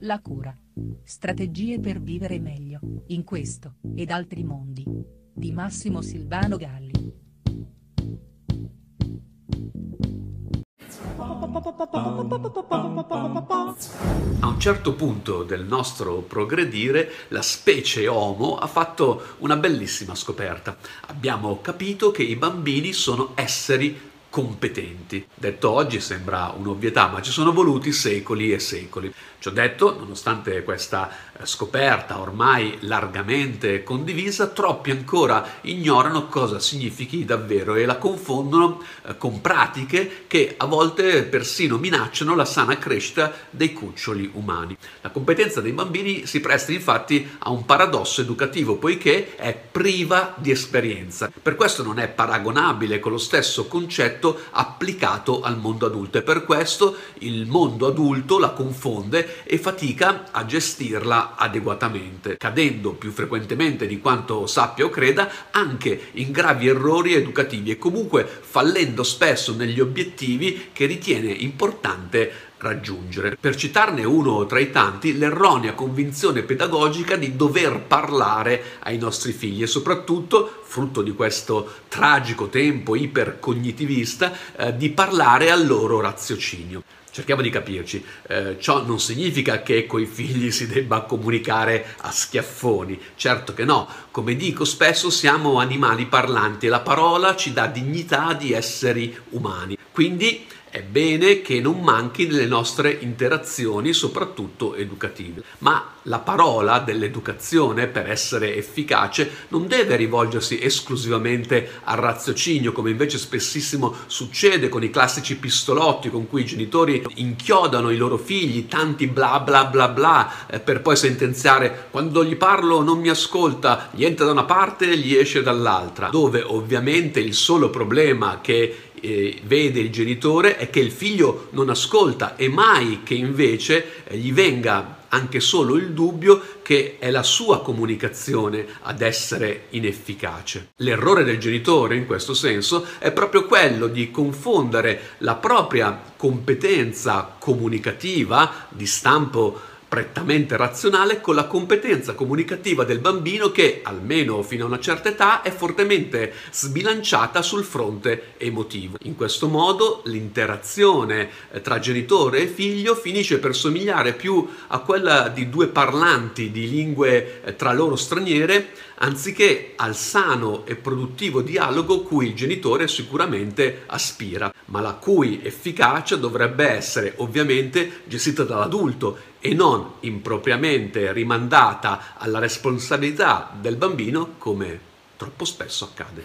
La cura. Strategie per vivere meglio, in questo, ed altri mondi. Di Massimo Silvano Galli. A un certo punto del nostro progredire, la specie Homo ha fatto una bellissima scoperta. Abbiamo capito che i bambini sono esseri competenti. Detto oggi sembra un'ovvietà, ma ci sono voluti secoli e secoli. Ciò detto, nonostante questa eh, scoperta ormai largamente condivisa, troppi ancora ignorano cosa significhi davvero e la confondono eh, con pratiche che a volte persino minacciano la sana crescita dei cuccioli umani. La competenza dei bambini si presta infatti a un paradosso educativo poiché è priva di esperienza. Per questo non è paragonabile con lo stesso concetto applicato al mondo adulto e per questo il mondo adulto la confonde e fatica a gestirla adeguatamente, cadendo più frequentemente di quanto sappia o creda anche in gravi errori educativi e comunque fallendo spesso negli obiettivi che ritiene importante raggiungere. Per citarne uno tra i tanti, l'erronea convinzione pedagogica di dover parlare ai nostri figli e soprattutto, frutto di questo tragico tempo ipercognitivista, eh, di parlare al loro raziocinio. Cerchiamo di capirci, eh, ciò non significa che coi figli si debba comunicare a schiaffoni, certo che no, come dico spesso siamo animali parlanti e la parola ci dà dignità di esseri umani, quindi è bene che non manchi nelle nostre interazioni, soprattutto educative. Ma la parola dell'educazione, per essere efficace, non deve rivolgersi esclusivamente al raziocinio, come invece spessissimo succede con i classici pistolotti con cui i genitori inchiodano i loro figli, tanti bla bla bla bla, eh, per poi sentenziare quando gli parlo non mi ascolta, gli entra da una parte e gli esce dall'altra, dove ovviamente il solo problema che eh, vede il genitore è che il figlio non ascolta e mai che invece eh, gli venga anche solo il dubbio che è la sua comunicazione ad essere inefficace. L'errore del genitore in questo senso è proprio quello di confondere la propria competenza comunicativa di stampo prettamente razionale con la competenza comunicativa del bambino che, almeno fino a una certa età, è fortemente sbilanciata sul fronte emotivo. In questo modo l'interazione eh, tra genitore e figlio finisce per somigliare più a quella di due parlanti di lingue eh, tra loro straniere anziché al sano e produttivo dialogo cui il genitore sicuramente aspira, ma la cui efficacia dovrebbe essere ovviamente gestita dall'adulto e non impropriamente rimandata alla responsabilità del bambino come troppo spesso accade.